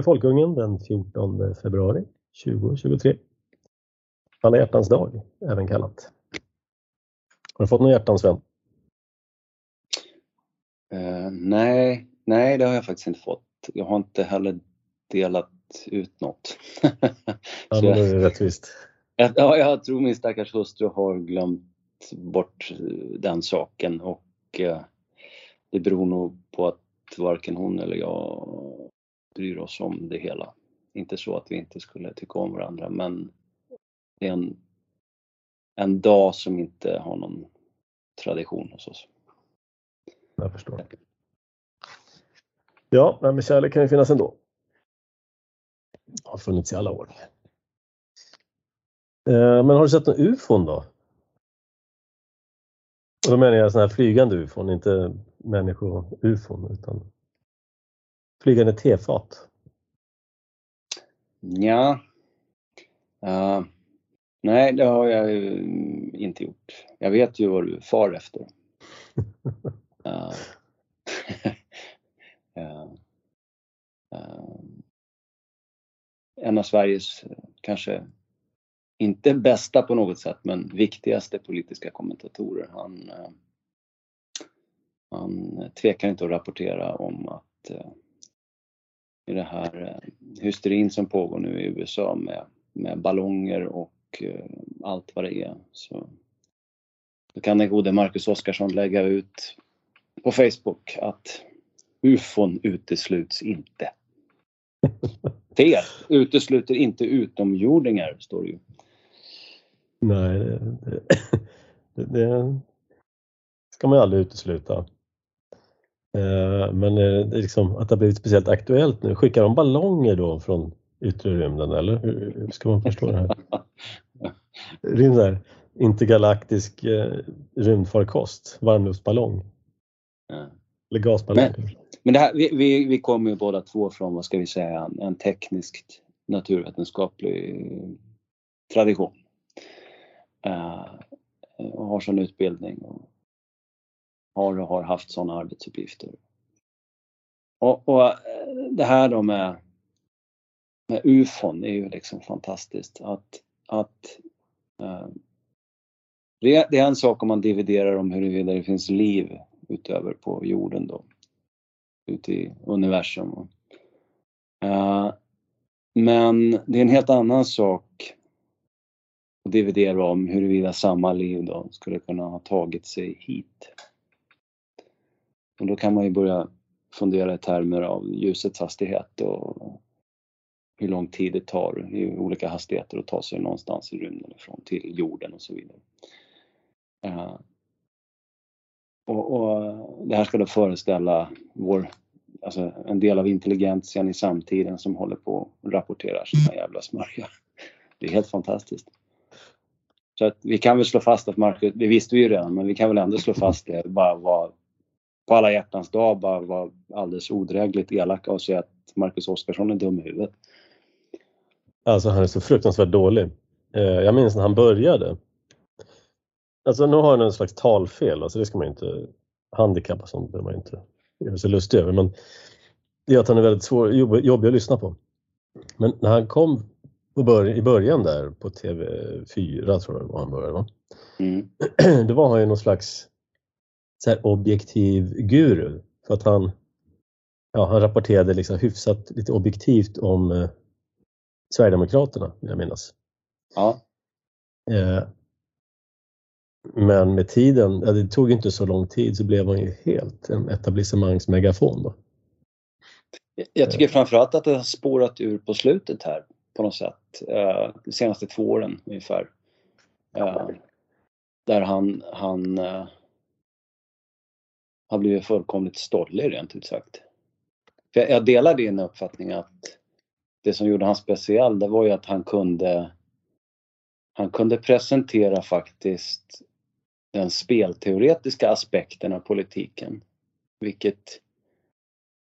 Radio Folkungen den 14 februari 2023. Alla hjärtans dag, även kallat. Har du fått någon hjärtans Sven? Uh, nej, nej det har jag faktiskt inte fått. Jag har inte heller delat ut något. ja, då är det rättvist. Ja, jag tror min stackars hustru har glömt bort den saken och uh, det beror nog på att varken hon eller jag bryr oss om det hela. Inte så att vi inte skulle tycka om varandra men det är en, en dag som inte har någon tradition hos oss. Jag förstår. Ja, men kärlek kan ju finnas ändå. Har funnits i alla år. Eh, men har du sett någon ufon då? Och då menar jag sådana här flygande ufon, inte människo-ufon utan flygande tefat. Ja. Uh, nej, det har jag ju inte gjort. Jag vet ju vad du far efter. uh, uh, en av Sveriges kanske inte bästa på något sätt, men viktigaste politiska kommentatorer. Han, han tvekar inte att rapportera om att i det här eh, hysterin som pågår nu i USA med, med ballonger och eh, allt vad det är. Så då kan den gode Marcus Oskarsson lägga ut på Facebook att ufon utesluts inte. Fel! Utesluter inte utomjordingar, står det ju. Nej, det, det, det ska man ju aldrig utesluta. Eh, men det liksom, att det har blivit speciellt aktuellt nu, skickar de ballonger då från yttre rymden eller hur ska man förstå det här? Det är en här intergalaktisk eh, rymdfarkost, varmluftsballong. Ja. Eller gasballong. Men, men det här, vi, vi, vi kommer ju båda två från, vad ska vi säga, en, en teknisk naturvetenskaplig tradition. Uh, och har sån utbildning. Och, har och har haft sådana arbetsuppgifter. Och, och, eh, det här då med, med ufon är ju liksom fantastiskt att, att eh, det, är, en sak om man dividerar om huruvida det finns liv utöver på jorden då. Ute i universum. Eh, men det är en helt annan sak att dividera om huruvida samma liv då skulle kunna ha tagit sig hit. Och då kan man ju börja fundera i termer av ljusets hastighet och hur lång tid det tar i olika hastigheter att ta sig någonstans i rymden ifrån till jorden och så vidare. Uh, och, och, det här ska då föreställa vår, alltså en del av intelligentian i samtiden som håller på och rapporterar sina jävla smörja. Det är helt fantastiskt. Så att vi kan väl slå fast att Marcus, det visste vi ju redan, men vi kan väl ändå slå fast det, bara vad på alla hjärtans dag bara var alldeles odrägligt elaka och säga att Marcus Oskarsson är dum i huvudet. Alltså han är så fruktansvärt dålig. Eh, jag minns när han började. Alltså nu har han en slags talfel, alltså det ska man inte handikapp och sånt behöver man inte göra sig lustig över men det är att han är väldigt svår, jobbig att lyssna på. Men när han kom i början där på TV4 tror jag det var han började va? Mm. Då var han ju någon slags så här objektiv guru för att han, ja, han rapporterade liksom hyfsat lite objektivt om eh, Sverigedemokraterna vill jag minnas. Ja. Eh, men med tiden, ja, det tog inte så lång tid, så blev han ju helt en etablissemangsmegafon. Då. Jag tycker framförallt att det har spårat ur på slutet här på något sätt. Eh, de senaste två åren ungefär. Eh, där han, han eh, har blivit fullkomligt stollig rent ut sagt. För jag delar din uppfattning att det som gjorde han speciell det var ju att han kunde han kunde presentera faktiskt den spelteoretiska aspekten av politiken. Vilket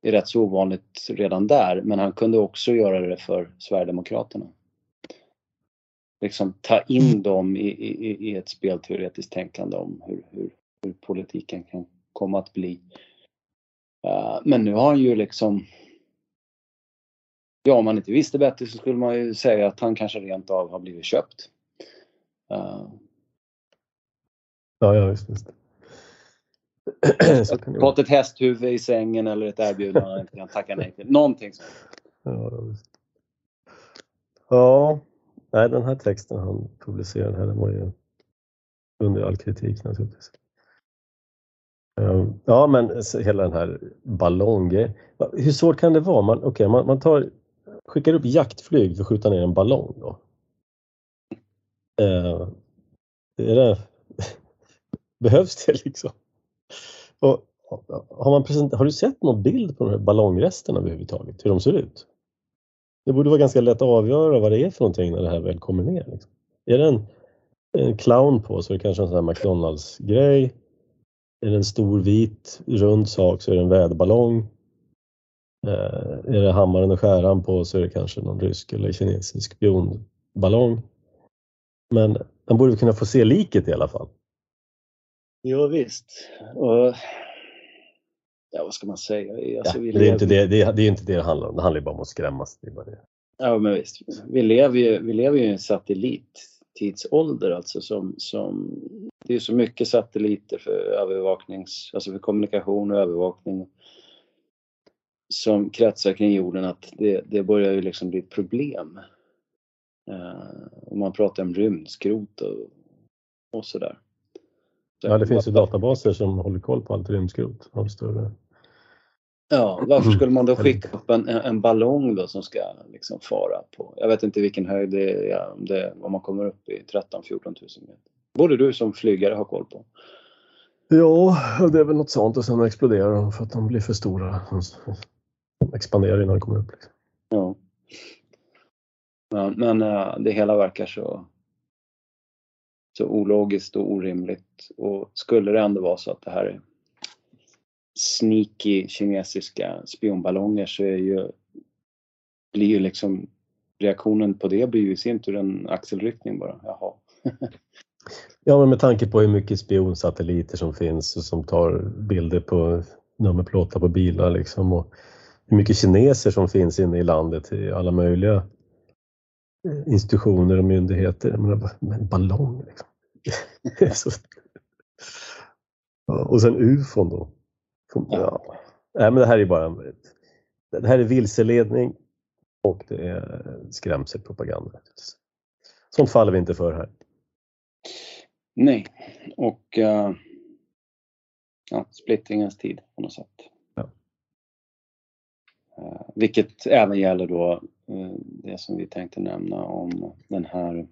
är rätt så ovanligt redan där, men han kunde också göra det för Sverigedemokraterna. Liksom ta in dem i, i, i ett spelteoretiskt tänkande om hur, hur, hur politiken kan komma att bli. Uh, men nu har han ju liksom ja, om man inte visste bättre så skulle man ju säga att han kanske rent av har blivit köpt. Uh, ja, ja, visst. visst. Fått ett hästhuvud i sängen eller ett erbjudande han inte kan tacka nej till. Någonting sånt. Ja, ja, nej den här texten han publicerade här den var ju under all kritik naturligtvis. Ehm, ja, men hela den här ballonggrejen. Hur svårt kan det vara? Man, okay, man, man tar, skickar upp jaktflyg för att skjuta ner en ballong. Då. Uh, är det, behövs det liksom? Och, har, man present, har du sett någon bild på de här ballongresterna överhuvudtaget? Hur de ser ut? Det borde vara ganska lätt att avgöra vad det är för någonting när det här väl kommer ner. Liksom. Är det en, en clown på så är det kanske en sån här McDonalds-grej. Är det en stor vit rund sak så är det en väderballong. Eh, är det hammaren och skäran på så är det kanske någon rysk eller kinesisk spionballong. Men man borde kunna få se liket i alla fall. Jo visst. Och, ja, vad ska man säga? Alltså, ja, det, är inte det, det, är, det är inte det det handlar om. Det handlar bara om att skrämmas. Det är bara det. Ja, men visst. Vi lever ju, vi lever ju i en tidsålder alltså som, som det är så mycket satelliter för övervaknings, alltså för kommunikation och övervakning som kretsar kring jorden att det, det börjar ju liksom bli ett problem. Eh, uh, och man pratar om rymdskrot och, och sådär. Ja, det finns ju databaser som håller koll på allt rymdskrot av större Ja, varför skulle man då skicka upp en, en ballong då som ska liksom fara på, jag vet inte vilken höjd det är, om, det, om man kommer upp i 13-14 000 meter. Borde du som flygare ha koll på. Ja, det är väl något sånt och sen exploderar de för att de blir för stora. De expanderar innan de kommer upp. Liksom. Ja. Men, men äh, det hela verkar så, så ologiskt och orimligt och skulle det ändå vara så att det här är sneaky kinesiska spionballonger så är ju, blir ju liksom reaktionen på det blir ju i sin tur en axelryckning bara. Jaha. ja, men med tanke på hur mycket spionsatelliter som finns och som tar bilder på nummerplåtar på bilar liksom och hur mycket kineser som finns inne i landet i alla möjliga eh, institutioner och myndigheter. Jag menar, ballong liksom. och sen ufon då. Ja. Nej, men det här är bara det här är vilseledning och det är skrämselpropaganda. Sånt faller vi inte för här. Nej, och uh, ja, splittringens tid på något sätt. Ja. Uh, vilket även gäller då uh, det som vi tänkte nämna om den här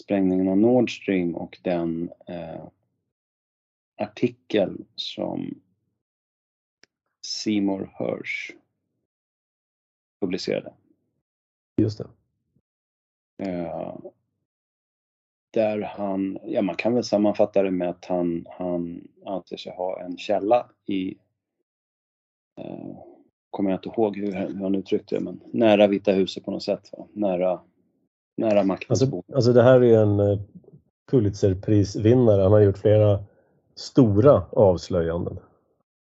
sprängningen av Nord Stream och den artikel som Seymour Hersh publicerade. Just det. Uh, där han, ja man kan väl sammanfatta det med att han, han anser sig ha en källa i, uh, kommer jag inte ihåg hur, hur han uttryckte det, men nära Vita huset på något sätt. Va? Nära, nära maktens alltså, alltså det här är en eh, Pulitzerprisvinnare. Han har gjort flera stora avslöjanden.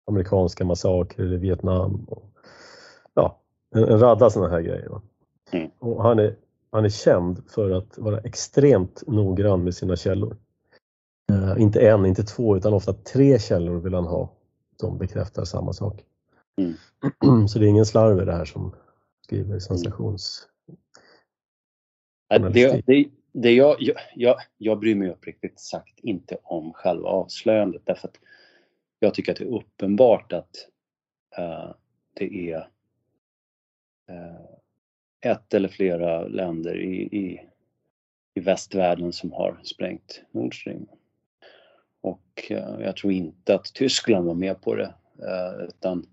Amerikanska massakrer i Vietnam. Och, ja, en, en radda sådana här grejer. Mm. Och han, är, han är känd för att vara extremt noggrann med sina källor. Uh, inte en, inte två, utan ofta tre källor vill han ha som bekräftar samma sak. Mm. Så det är ingen slarv i det här som skriver sensations... Det, det, det jag, jag, jag bryr mig uppriktigt sagt inte om själva avslöjandet därför att jag tycker att det är uppenbart att uh, det är uh, ett eller flera länder i, i, i västvärlden som har sprängt Nord Stream. Och uh, jag tror inte att Tyskland var med på det utan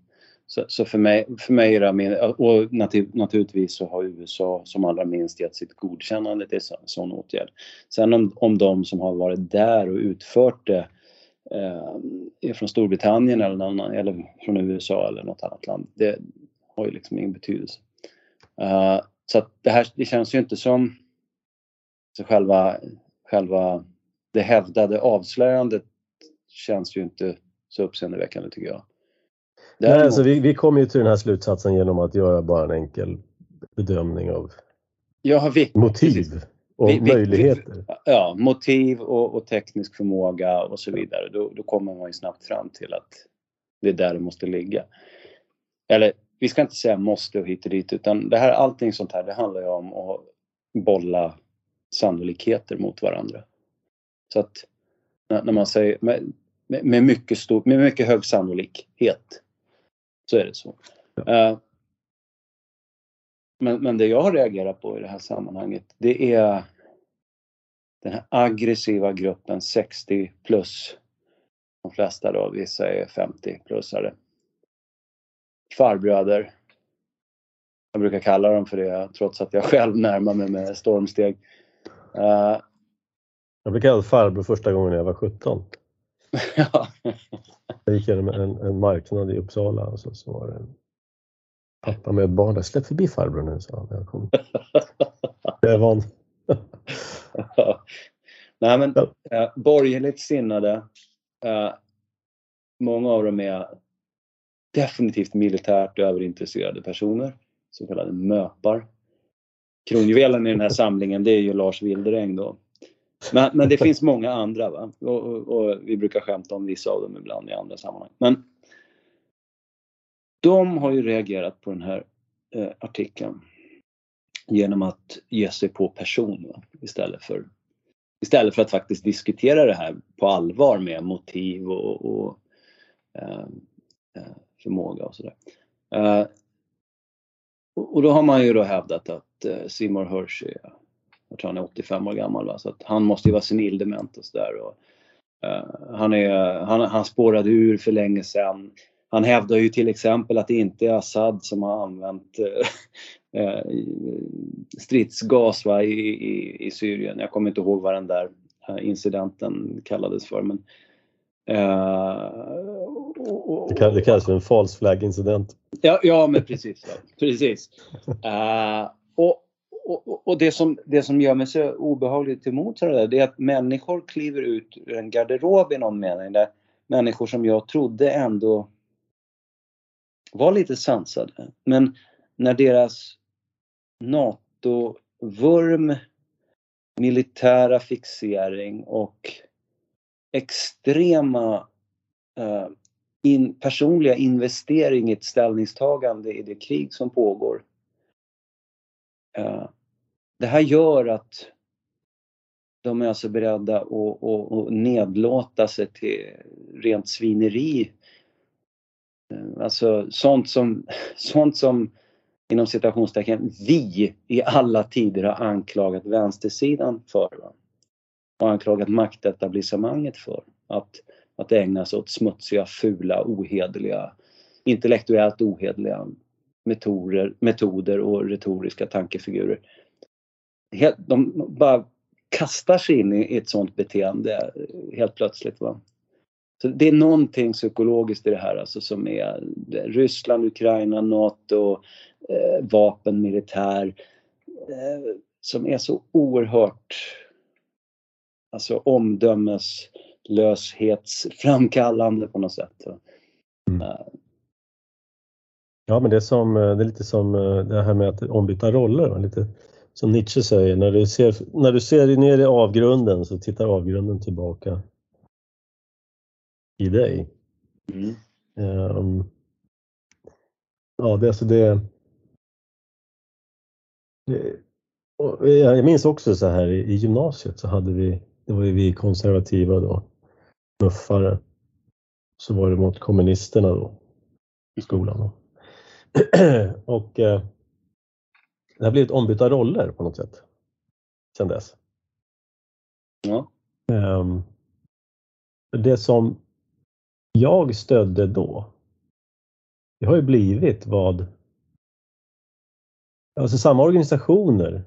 så, så, för, mig, för mig är det, och natur, naturligtvis så har USA som allra minst gett sitt godkännande till en sån åtgärd. Sen om, om de som har varit där och utfört det eh, är från Storbritannien eller, någon, eller från USA eller något annat land, det har ju liksom ingen betydelse. Uh, så att det här, det känns ju inte som så själva, själva det hävdade avslöjandet känns ju inte så uppseendeväckande tycker jag. Nej, alltså vi, vi kom ju till den här slutsatsen genom att göra bara en enkel bedömning av ja, vi, motiv precis. och Vi- möjligheter. ja, motiv och, och teknisk förmåga och så vidare, då, då kommer man ju snabbt fram till att det är där det måste ligga. Eller vi ska inte säga måste och hit och dit utan det här, allting sånt här det handlar ju om att bolla sannolikheter mot varandra. Så att när, man säger med, med, mycket stor, med mycket hög sannolikhet så är det så. Eh, men, men det jag har reagerat på i det här sammanhanget det är den här aggressiva gruppen 60 plus. De flesta då, vissa är 50 plusare. Farbröder. Jag brukar kalla dem för det trots att jag själv närmar mig med stormsteg. Eh, Jag blev kallad farbror första gången jag var 17. ja. Jag gick genom en, en marknad i Uppsala och så, så var det en pappa med ett barn där. Släpp förbi farbror nu, sa han. Jag, kom. jag är van. Nej men eh, borgerligt sinnade. Eh, många av dem är definitivt militärt överintresserade personer. Så kallade möpar. Kronjuvelen i den här samlingen det är ju Lars Wilderäng då. Men, men det finns många andra va? Och, och, och vi brukar skämta om vissa av dem ibland i andra sammanhang. Men de har ju reagerat på den här eh, artikeln genom att ge sig på person va? istället för istället för att faktiskt diskutera det här på allvar med motiv och, och eh, eh, förmåga och sådär. Eh, och och då har man ju då hävdat att eh, Seymour Hershey, jag tror han är 85 år gammal, va? så att han måste ju vara senildement och sådär. Eh, han, är, han, han spårade ur för länge sedan. Han hävdar ju till exempel att det inte är Assad som har använt eh, stridsgas va, i, i, i Syrien. Jag kommer inte ihåg vad den där incidenten kallades för. Men, eh, och- och- Det, kall- det kallas för en false flag incident. Ja, ja men precis. Ja. precis. Och och, och det, som, det som gör mig så obehagligt till mots det där, det är att människor kliver ut ur en garderob i någon mening. Där människor som jag trodde ändå var lite sansade. Men när deras NATO-vurm, militära fixering och extrema eh, in, personliga investering i ett ställningstagande i det krig som pågår. Eh, det här gör att de är alltså beredda att, att, att nedlåta sig till rent svineri. Eh, alltså sånt som, sånt som inom citationstecken vi i alla tider har anklagat vänstersidan för. Va? Och anklagat maktetablissemanget för. Att, att ägna sig åt smutsiga, fula, ohederliga, intellektuellt ohederliga metoder, metoder och retoriska tankefigurer. Helt, de bara kastar sig in i ett sånt beteende helt plötsligt. Va? Så det är någonting psykologiskt i det här alltså som är Ryssland, Ukraina, NATO, eh, vapen, militär eh, som är så oerhört alltså omdömeslöshetsframkallande på något sätt. va. Ja, men det är, som, det är lite som eh, det här med att ombyta roller. Lite som Nietzsche säger, när du ser, när du ser ner i avgrunden så tittar avgrunden tillbaka i dig. Mm. Ehm, ja, det, är alltså det, det jag minns också så här i, i gymnasiet så hade vi, det var ju vi konservativa då, muffare. Så var det mot kommunisterna då, i skolan. Då. och eh, det har blivit ombytta roller på något sätt sedan dess. Ja. Ehm, det som jag stödde då, det har ju blivit vad Alltså samma organisationer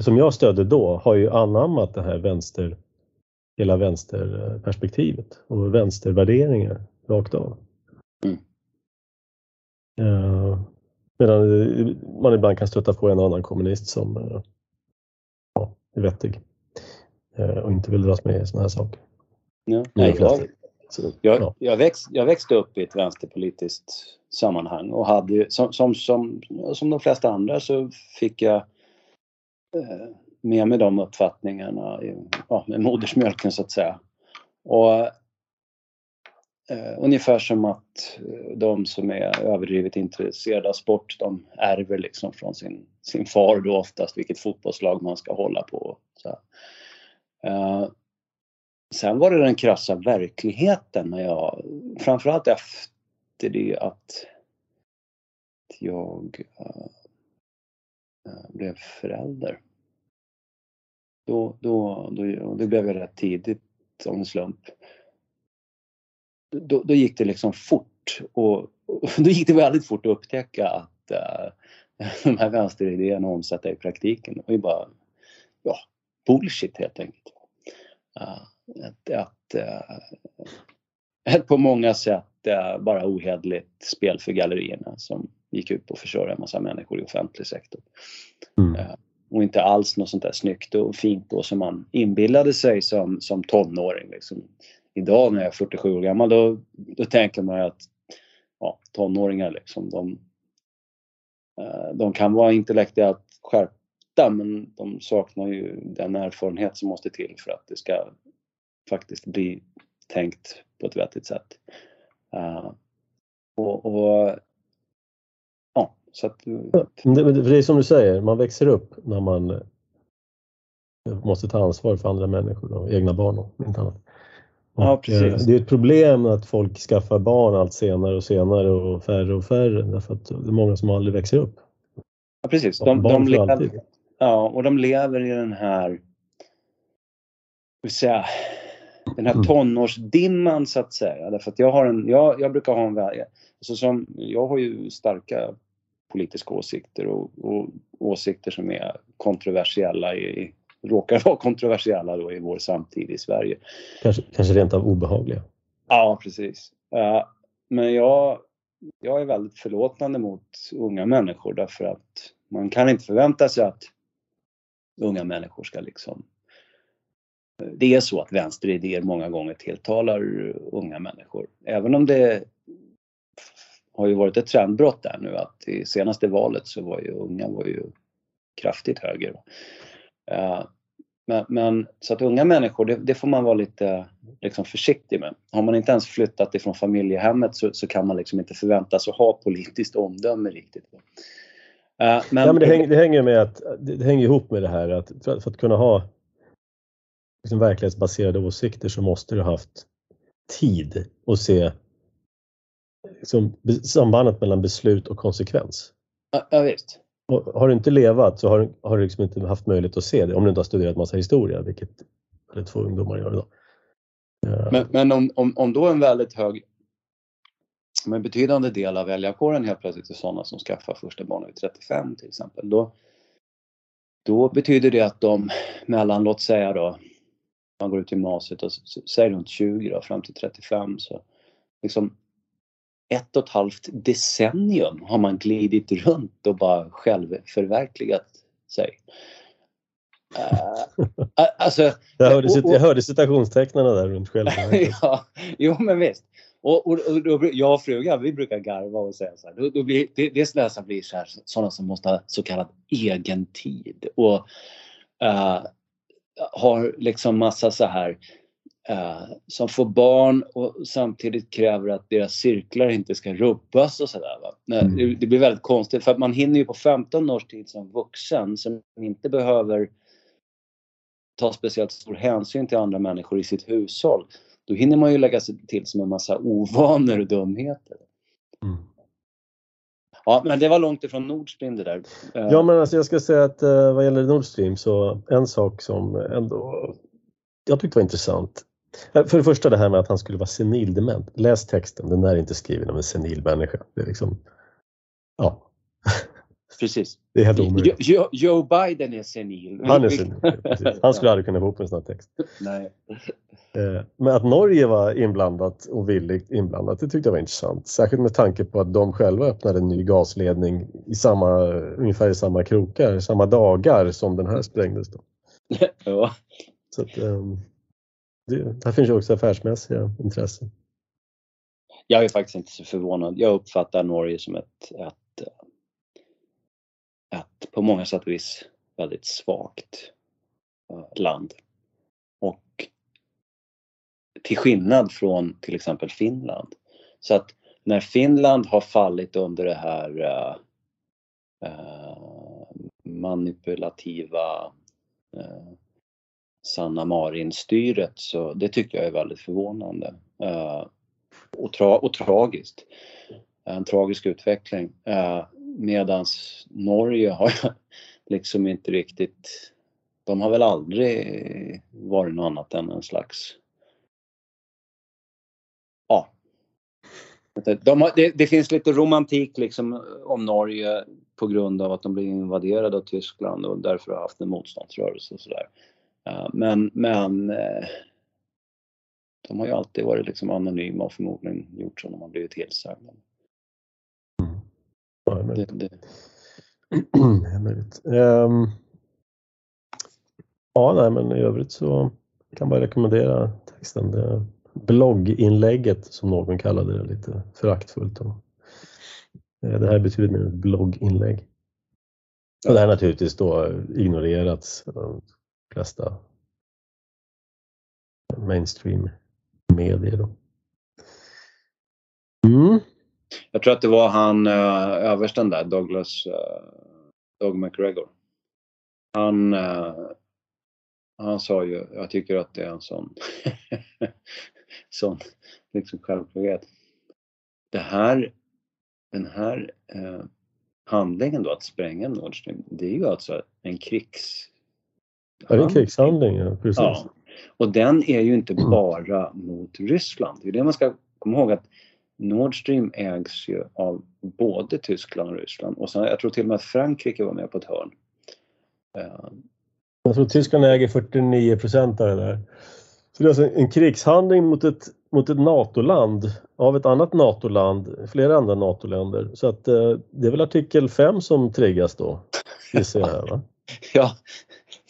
som jag stödde då har ju anammat det här vänster, hela vänsterperspektivet och vänstervärderingar rakt av. Mm. Medan man ibland kan stöta på en annan kommunist som eh, ja, är vettig eh, och inte vill dras med i sådana här saker. Ja. Nej, jag, Så, jag, ja. jag, växt, jag växte upp i ett vänsterpolitiskt sammanhang och hade som, som, som, som de flesta andra så fick jag eh, med mig de uppfattningarna ja, med modersmjölken så att säga. Och eh, ungefär som att eh, de som är överdrivet intresserade av sport de ärver liksom från sin, sin far då oftast vilket fotbollslag man ska hålla på. Så, eh, sen var det den krassa verkligheten när jag, framförallt efter det att jag eh, eh blev förälder. Då, då, då, det blev jag rätt tidigt av en slump. Då, då gick det liksom fort och, och, då gick det väldigt fort att upptäcka att uh, de här vänsteridéerna omsatta i praktiken var ju bara ja, bullshit helt enkelt. Uh, ett, ett, uh, på många sätt bara ohederligt spel för gallerierna som gick ut på att försörja en massa människor i offentlig sektor. Mm och inte alls något sånt där snyggt och fint då som man inbillade sig som, som tonåring. Liksom. Idag när jag är 47 år gammal då, då tänker man ju att ja, tonåringar liksom, de, eh, de kan vara intellektuellt skärpta men de saknar ju den erfarenhet som måste till för att det ska faktiskt bli tänkt på ett vettigt sätt. Uh, och, och så att, det, det är som du säger, man växer upp när man måste ta ansvar för andra människor och egna barn och inte annat. Ja, precis. Det är ett problem att folk skaffar barn allt senare och senare och färre och färre därför att det är många som aldrig växer upp. Ja, precis. De, de lever, ja, och de lever i den här vill säga, den här mm. tonårsdimman så att säga. Därför att jag har en, jag, jag brukar ha en, alltså som, jag har ju starka politiska åsikter och, och åsikter som är kontroversiella i, råkar vara kontroversiella då i vår samtid i Sverige. Kanske, kanske rent av obehagliga? Ja, precis. Uh, men jag, jag är väldigt förlåtande mot unga människor därför att man kan inte förvänta sig att unga människor ska liksom det är så att vänsteridéer många gånger tilltalar unga människor. Även om det har ju varit ett trendbrott där nu att i senaste valet så var ju unga var ju kraftigt högre. Men, men, så att unga människor, det, det, får man vara lite liksom försiktig med. Har man inte ens flyttat ifrån familjehemmet så, så kan man liksom inte förväntas att ha politiskt omdöme riktigt. Uh, men, ja, men det, hänger, det hänger med att det hänger ihop med det här att för, för att kunna ha liksom verklighetsbaserade åsikter så måste du ha haft tid att se liksom, sambandet mellan beslut och konsekvens. Ja, ja visst. Och har du inte levat så har, du, har du liksom inte haft möjlighet att se det om du inte har studerat massa historia, vilket väldigt få ungdomar gör idag. Eh. Men, men om, om, om då en väldigt hög, om en betydande del av väljarkåren helt plötsligt är sådana som skaffar första barnet vid 35 till exempel, då, då betyder det att de mellan, låt säga då, man går ut gymnasiet och säger runt 20 då, fram till 35 så liksom ett och ett halvt decennium har man glidit runt och bara självförverkligat sig. Uh, alltså, jag, hörde, och, och, jag hörde citationstecknarna där runt själv. ja, jo men visst. Och, och, och, jag och frugan vi brukar garva och säga så här. Då, då blir, det, det läsare blir så här, sådana som måste ha så kallad egen tid och uh, har liksom massa så här eh, som får barn och samtidigt kräver att deras cirklar inte ska rubbas och sådär. Mm. Det, det blir väldigt konstigt för att man hinner ju på 15 års tid som vuxen som inte behöver ta speciellt stor hänsyn till andra människor i sitt hushåll. Då hinner man ju lägga sig till som en massa ovanor och dumheter. Mm. Ja, men det var långt ifrån Nord Stream det där. Ja, men alltså jag ska säga att uh, vad gäller Nord Stream så en sak som ändå jag tyckte var intressant Eh, för det första det här med att han skulle vara senildement. Läs texten, den är inte skriven av en senil människa. Det är liksom, ja. Precis. Det är helt omöjligt. Joe, Joe Biden är senil. Han är senil, precis. Han skulle aldrig kunna få ihop en sån här text. Nej. Eh, men att Norge var inblandat och villigt inblandat, det tyckte jag var intressant. Särskilt med tanke på att de själva öppnade en ny gasledning i samma, ungefär i samma krokar, samma dagar som den här sprängdes. Då. ja. Så att, um, det, här finns ju också affärsmässiga intressen. jag är faktiskt inte så förvånad. Jag uppfattar Norge som ett, ett, ett på många sätt och vis väldigt svagt eh, land. Och till skillnad från till exempel Finland. Så att när Finland har fallit under det här uh, manipulativa uh, Sanna Marin-styret så det tycker jag är väldigt förvånande. Eh, och, tra och tragiskt. En tragisk utveckling. Eh, medans Norge har liksom inte riktigt, de har väl aldrig varit något annat än en slags ja. De har, det, det, finns lite romantik liksom eh, om Norge på grund av att de blev invaderade av Tyskland och därför har haft en motståndsrörelse och sådär. Men, men uh, de har ju alltid varit liksom anonyma och förmodligen gjort så när man blivit tillsagda. Mm. Ja, det, det. um, ja, nej, men i övrigt så kan jag rekommendera texten. Det blogginlägget som någon kallade det lite föraktfullt. Eh, det här betyder mer ett blogginlägg. Och det här naturligtvis då ignorerats flesta mainstream medier. Då. Mm. Jag tror att det var han eh, översten där, Douglas eh, Doug McGregor. Han, eh, han sa ju, jag tycker att det är en sån, sån liksom självklarhet. Det här, den här handlingen då att spränga Nord Stream, det är ju alltså en krigs... Ja, det är en krigshandling, ja, precis. Ja. Och den är ju inte bara mot Ryssland. Det är det man ska komma ihåg att Nord Stream ägs ju av både Tyskland och Ryssland och sen, jag tror till och med att Frankrike var med på ett hörn. Uh, jag tror Tyskland äger 49 procent av det där. Så det är alltså en krigshandling mot ett, mot ett NATO-land av ett annat NATO-land, flera andra NATO-länder. Så att eh, det är väl artikel 5 som triggas då, gissar jag. Va? ja,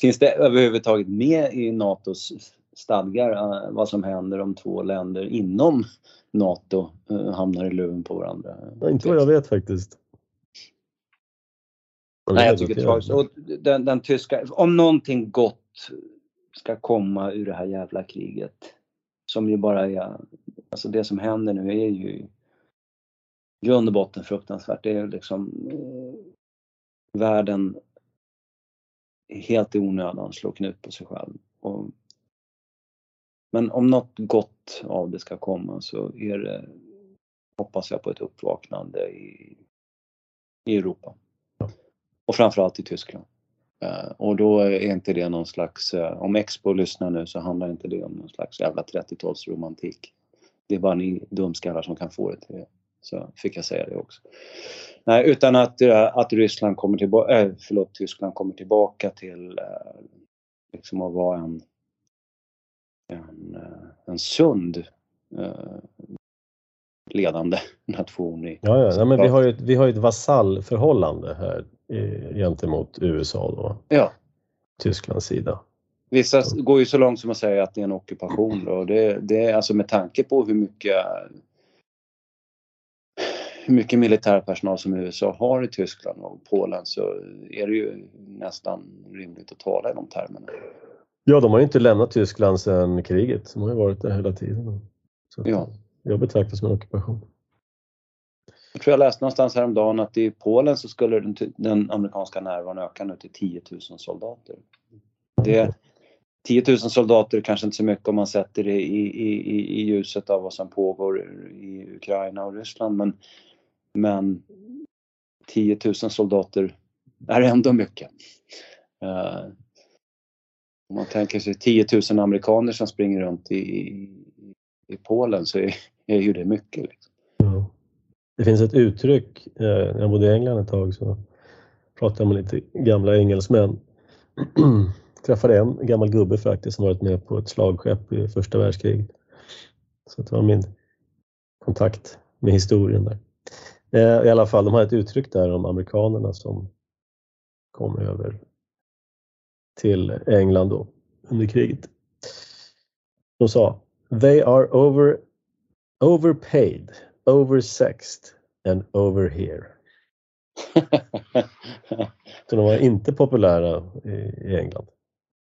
finns det överhuvudtaget med i NATOs stadgar uh, vad som händer om två länder inom NATO uh, hamnar i luven på varandra? Ja, inte vad jag vet faktiskt. Nej, jag tycker det är den, den tyska, om någonting gott ska komma ur det här jävla kriget som ju bara är, alltså det som händer nu är ju i grund och botten fruktansvärt. Det är liksom eh, världen helt i onödan slå knut på sig själv. Och, men om något gott av det ska komma så är det, hoppas jag på ett uppvaknande i, i Europa. Och framförallt i Tyskland. Eh, och då är inte det någon slags, eh, om Expo lyssnar nu så handlar inte det om någon slags jävla 30-talsromantik. Det är bara ni dumskallar som kan få det till det. Så fick jag säga det också. Nej, utan att, uh, att Ryssland kommer tillbaka, äh, förlåt, Tyskland kommer tillbaka till liksom att vara en, en, en sund ledande nation i... Ja, ja. Nej, men vi har ju ett, vi har ett vasallförhållande här gentemot USA då. Ja. Tysklands sida. Vissa går ju så långt som att säga att det är en ockupation då. Det, det är alltså med tanke på hur mycket hur mycket militärpersonal som USA har i Tyskland och Polen så är det ju nästan rimligt att tala i de termerna. Ja, de har ju inte lämnat Tyskland sedan kriget. De har ju varit där hela tiden. Så ja. Jag betraktar det som en ockupation. Jag tror jag läste någonstans häromdagen att i Polen så skulle den, den amerikanska närvaron öka nu till 10 000 soldater. Det, 10 000 soldater kanske inte så mycket om man sätter det i, i, i ljuset av vad som pågår i Ukraina och Ryssland men, men 10 000 soldater är ändå mycket. Uh, om man tänker sig 10 000 amerikaner som springer runt i, i, Polen så är, är ju det mycket. Liksom. Det finns ett uttryck, eh, när jag bodde i England ett tag så pratade jag med lite gamla engelsmän. Träffade en gammal gubbe faktiskt som varit med på ett slagskepp i första världskriget. Så det var min kontakt med historien där. Eh, I alla fall, de har ett uttryck där om amerikanerna som kom över till England då under kriget. De sa They are over overpaid, oversexed and over here. Så de var inte populära i, i England,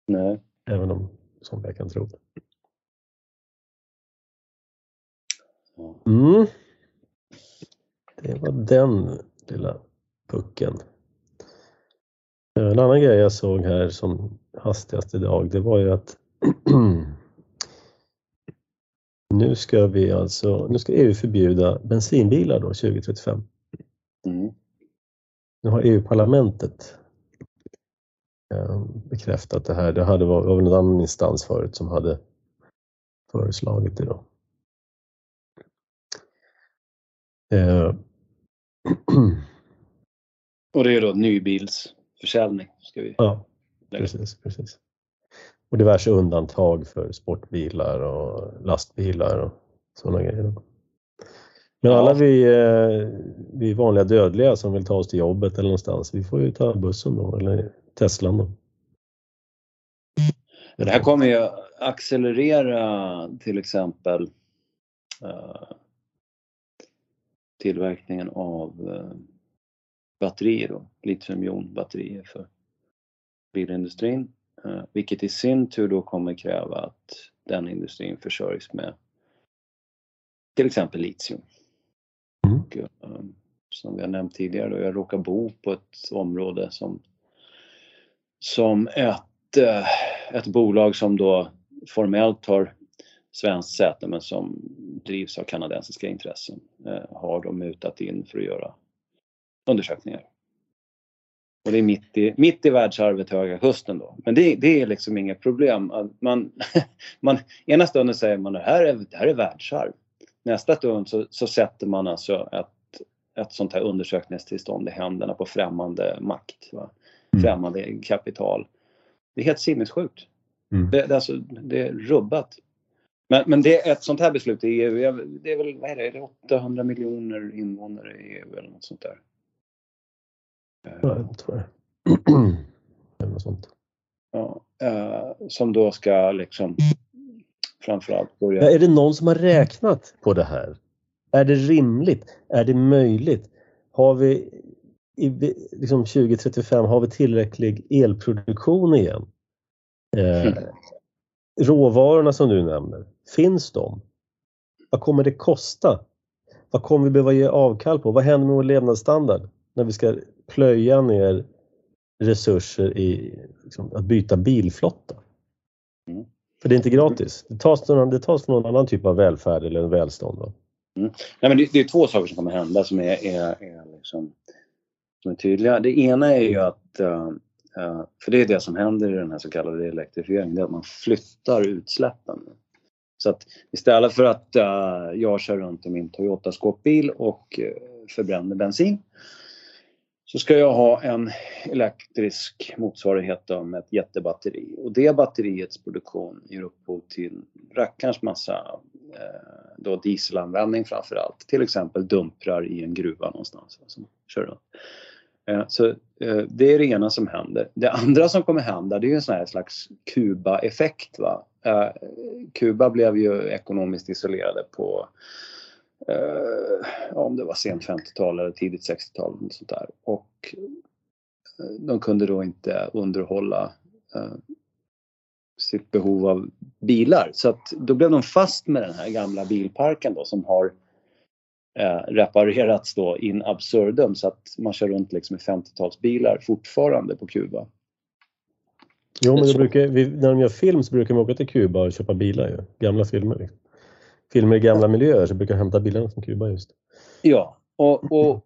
Nej. även om somliga kan tro. Mm. Det var den lilla pucken. En annan grej jag såg här som hastigast idag, det var ju att nu ska vi alltså, nu ska EU förbjuda bensinbilar då 2035. Mm. Nu har EU-parlamentet eh, bekräftat det här. Det hade varit, var väl någon annan instans förut som hade föreslagit det då. Och det är då nybilsförsäljning. Ska vi ja, precis, precis. Och diverse undantag för sportbilar och lastbilar och sådana grejer. Men alla vi, eh, vi vanliga dödliga som vill ta oss till jobbet eller någonstans, vi får ju ta bussen då, eller Teslan då. Det här kommer ju accelerera till exempel eh, tillverkningen av eh, batterier, då, litiumjonbatterier för bilindustrin. Eh, vilket i sin tur då kommer kräva att den industrin försörjs med till exempel litium. Mm. Och, eh, som vi har nämnt tidigare, då, jag råkar bo på ett område som, som ett, eh, ett bolag som då formellt har svenskt säte men som drivs av kanadensiska intressen eh, har de mutat in för att göra undersökningar. Och det är mitt i, mitt i världsarvet Höga Kusten då. Men det, det är liksom inget problem. Man, man, ena stunden säger man det här är, det här är världsarv. Nästa stund så, så sätter man alltså ett, ett sånt här undersökningstillstånd i händerna på främmande makt. Va? Mm. Främmande kapital. Det är helt sinnessjukt. Mm. Det, alltså, det är rubbat. Men, men det ett sånt här beslut i EU, det är väl vad är det, är det 800 miljoner invånare i EU eller något sånt där. Ja, jag tror. Eller något sånt. Ja, eh, som då ska liksom framförallt Ja, börja... är det någon som har räknat på det här? Är det rimligt? Är det möjligt? Har vi i liksom 2035 har vi tillräcklig elproduktion igen? Eh, Mm. Råvarorna som du nämner, finns de? Vad kommer det kosta? Vad kommer vi behöva ge avkall på? Vad händer med vår levnadsstandard när vi ska plöja ner resurser i liksom, att byta bilflotta? Mm. För det är inte gratis. Det tas, någon, det tas från någon annan typ av välfärd eller välstånd. Va? Nej, men det, det är två saker som kommer hända som är, är, är, liksom, som är tydliga. Det ena är ju att, eh, Eh, för det är det som händer i den här så kallade elektrifieringen, det är att man flyttar utsläppen. Så att istället för att eh, jag kör runt i min Toyota skåpbil och eh, förbränner bensin så ska jag ha en elektrisk motsvarighet då med ett jättebatteri. Och det batteriets produktion ger upphov till rackarns massa då dieselanvändning framför allt. Till exempel dumprar i en gruva någonstans. Som kör runt. Eh, så eh, det är det ena som händer. Det andra som kommer hända det är ju en sån här slags Kuba-effekt. Va? Eh, Kuba blev ju ekonomiskt isolerade på ja, om det var sent 50-tal eller tidigt 60-tal. Och, Sånt där. Och de kunde då inte underhålla sitt behov av bilar. Så att då blev de fast med den här gamla bilparken då som har eh, reparerats då in absurdum så att man kör runt liksom med 50-talsbilar fortfarande på Kuba. Jo, men brukar, vi, när de gör film så brukar de åka till Kuba och köpa bilar. Ju. Gamla filmer. Liksom. Filmer i gamla miljöer så brukar de hämta bilarna från Kuba just. Ja, och, och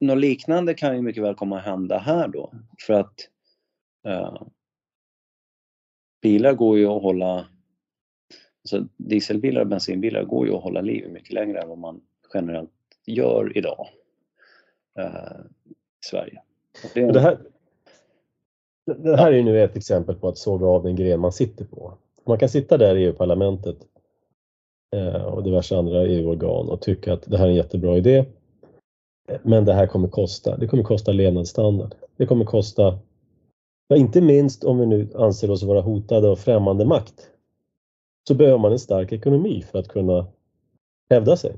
något liknande kan ju mycket väl komma att hända här då. För att eh, bilar går ju att hålla, alltså dieselbilar och bensinbilar går ju att hålla liv mycket längre än vad man generellt gör idag eh, i Sverige. Det, Det här, det här är ju nu ett exempel på att såga av den gren man sitter på. Man kan sitta där i EU-parlamentet eh, och diverse andra EU-organ och tycka att det här är en jättebra idé. Men det här kommer kosta. Det kommer kosta levnadsstandard. Det kommer kosta, ja, inte minst om vi nu anser oss vara hotade av främmande makt, så behöver man en stark ekonomi för att kunna hävda sig.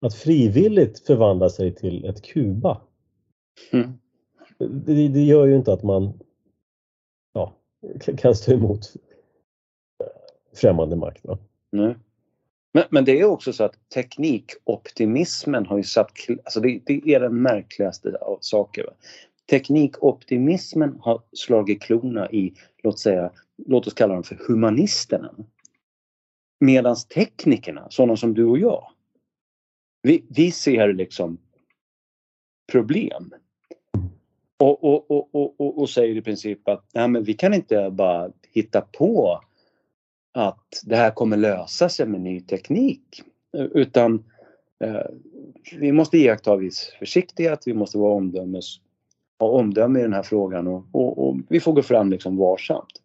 Att frivilligt förvandla sig till ett Kuba. Mm. Det, det gör ju inte att man ja, kan stå emot främmande makt. Va? Nej. Men, men det är också så att teknikoptimismen har ju satt... Alltså det, det är den märkligaste av saker. Va? Teknikoptimismen har slagit klorna i, låt säga, låt oss kalla dem för humanisterna. Medan teknikerna, sådana som du och jag, vi, vi ser liksom problem. Och, och, och, och, och, säger i princip att nej, men vi kan inte bara hitta på att det här kommer lösa sig med ny teknik. Utan eh, vi måste iaktta viss försiktighet, vi måste vara omdömes, ha omdöme i den här frågan och, och, och, vi får gå fram liksom varsamt.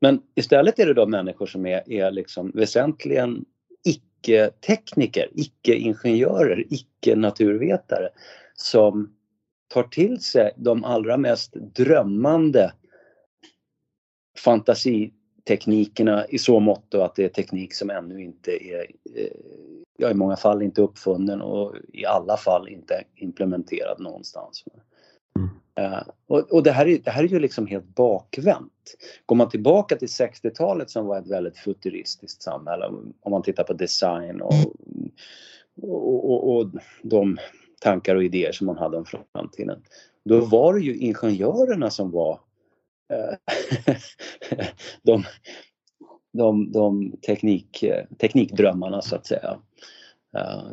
Men istället är det då människor som är, är liksom väsentligen icke-tekniker, icke-ingenjörer, icke-naturvetare som tar till sig de allra mest drömmande fantasiteknikerna i så mått att det är teknik som ännu inte är, eh, ja i många fall inte uppfunnen och i alla fall inte implementerad någonstans. Mm. Uh, och, och det, här är, det här är ju liksom helt bakvänt. Går man tillbaka till 60-talet som var ett väldigt futuristiskt samhälle, om man tittar på design och, och, och, och de tankar och idéer som man hade om framtiden. Då var det ju ingenjörerna som var eh, de, de, de teknik, eh, teknikdrömmarna så att säga. Uh,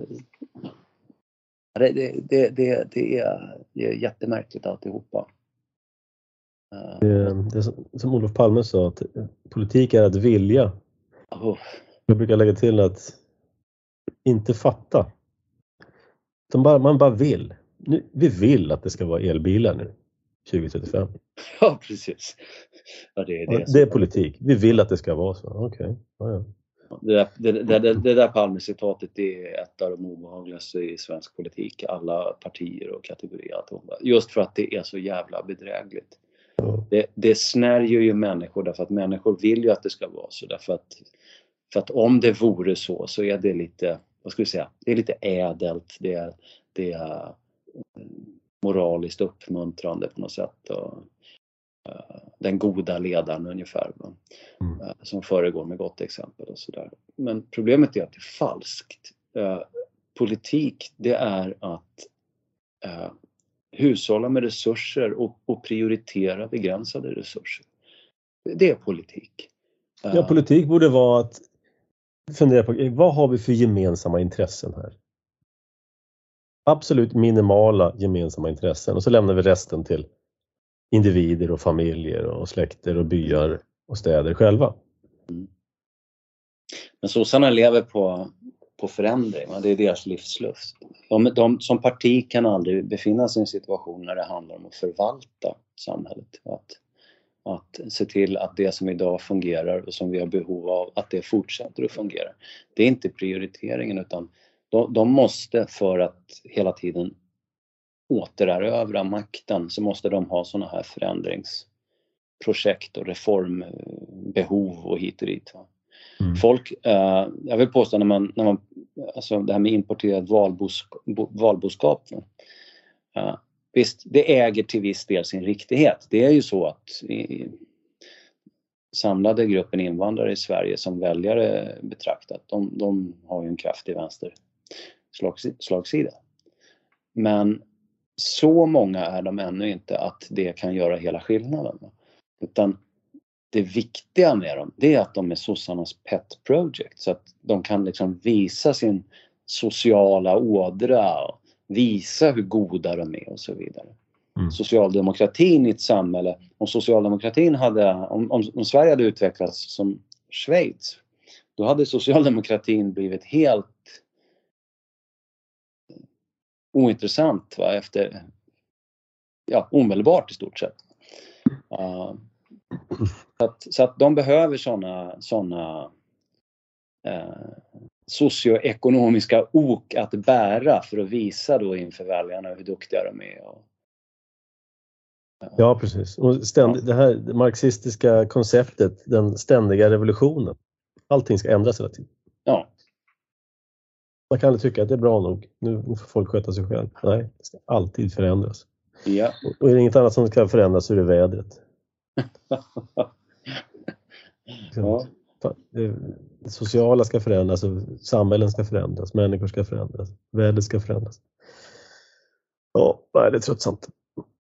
det, det, det, det, är, det är jättemärkligt alltihopa. Uh, det, det som, som Olof Palme sa, att politik är att vilja. Oh. Jag brukar lägga till att inte fatta. Bara, man bara vill. Nu, vi vill att det ska vara elbilar nu 2035. Ja, precis. Ja, det, är det, det är politik. Vi vill att det ska vara så. Okej. Okay. Ja, ja. Det där, det, det, det där Palme-citatet är ett av de obehagligaste i svensk politik. Alla partier och kategorier. Just för att det är så jävla bedrägligt. Det, det snärjer ju människor därför att människor vill ju att det ska vara så. Därför att, för att om det vore så så är det lite vad ska vi säga, det är lite ädelt, det är, det är moraliskt uppmuntrande på något sätt. Och, den goda ledaren ungefär, mm. uh, som föregår med gott exempel och sådär. Men problemet är att det är falskt. Uh, politik, det är att hushålla med resurser och, och prioritera begränsade resurser. Det är politik. Ja, politik borde vara att fundera på vad har vi för gemensamma intressen här? Absolut minimala gemensamma intressen och så lämnar vi resten till individer och familjer och släkter och byar och städer själva. Mm. Men sossarna lever på, på förändring, det är deras livsluft. De, de, som parti kan aldrig befinna sig i en situation när det handlar om att förvalta samhället. Att att se till att det som idag fungerar och som vi har behov av, att det fortsätter att fungera. Det är inte prioriteringen utan de, de måste för att hela tiden återerövra makten så måste de ha sådana här förändringsprojekt och reformbehov och hit och dit. Mm. Folk, eh, jag vill påstå när man, när man, alltså det här med importerad valboskap, valboskap eh, Visst, det äger till viss del sin riktighet. Det är ju så att i, samlade gruppen invandrare i Sverige som väljare betraktat, de, de har ju en kraftig vänster slagsida. Men så många är de ännu inte att det kan göra hela skillnaden. Utan det viktiga med dem, det är att de är sossarnas pet project så att de kan liksom visa sin sociala ådra och visa hur goda de är och så vidare. Mm. Socialdemokratin i ett samhälle, om socialdemokratin hade, om, om, om, Sverige hade utvecklats som Schweiz, då hade socialdemokratin blivit helt ointressant va, efter, ja omedelbart i stort sett. Uh, så, att, så att de behöver sådana såna, uh, socioekonomiska ok att bära för att visa då inför väljarna hur duktiga de är. Ja, precis. Och ständigt, det här marxistiska konceptet, den ständiga revolutionen. Allting ska ändras hela tiden. Man kan aldrig tycka att det är bra nog. Nu får folk sköta sig själv. Nej, det ska alltid förändras. Ja. Och är det inget annat som ska förändras så är det vädret. ja. Det sociala ska förändras, samhällen ska förändras, människor ska förändras, vädret ska förändras. Ja, det är tröttsamt.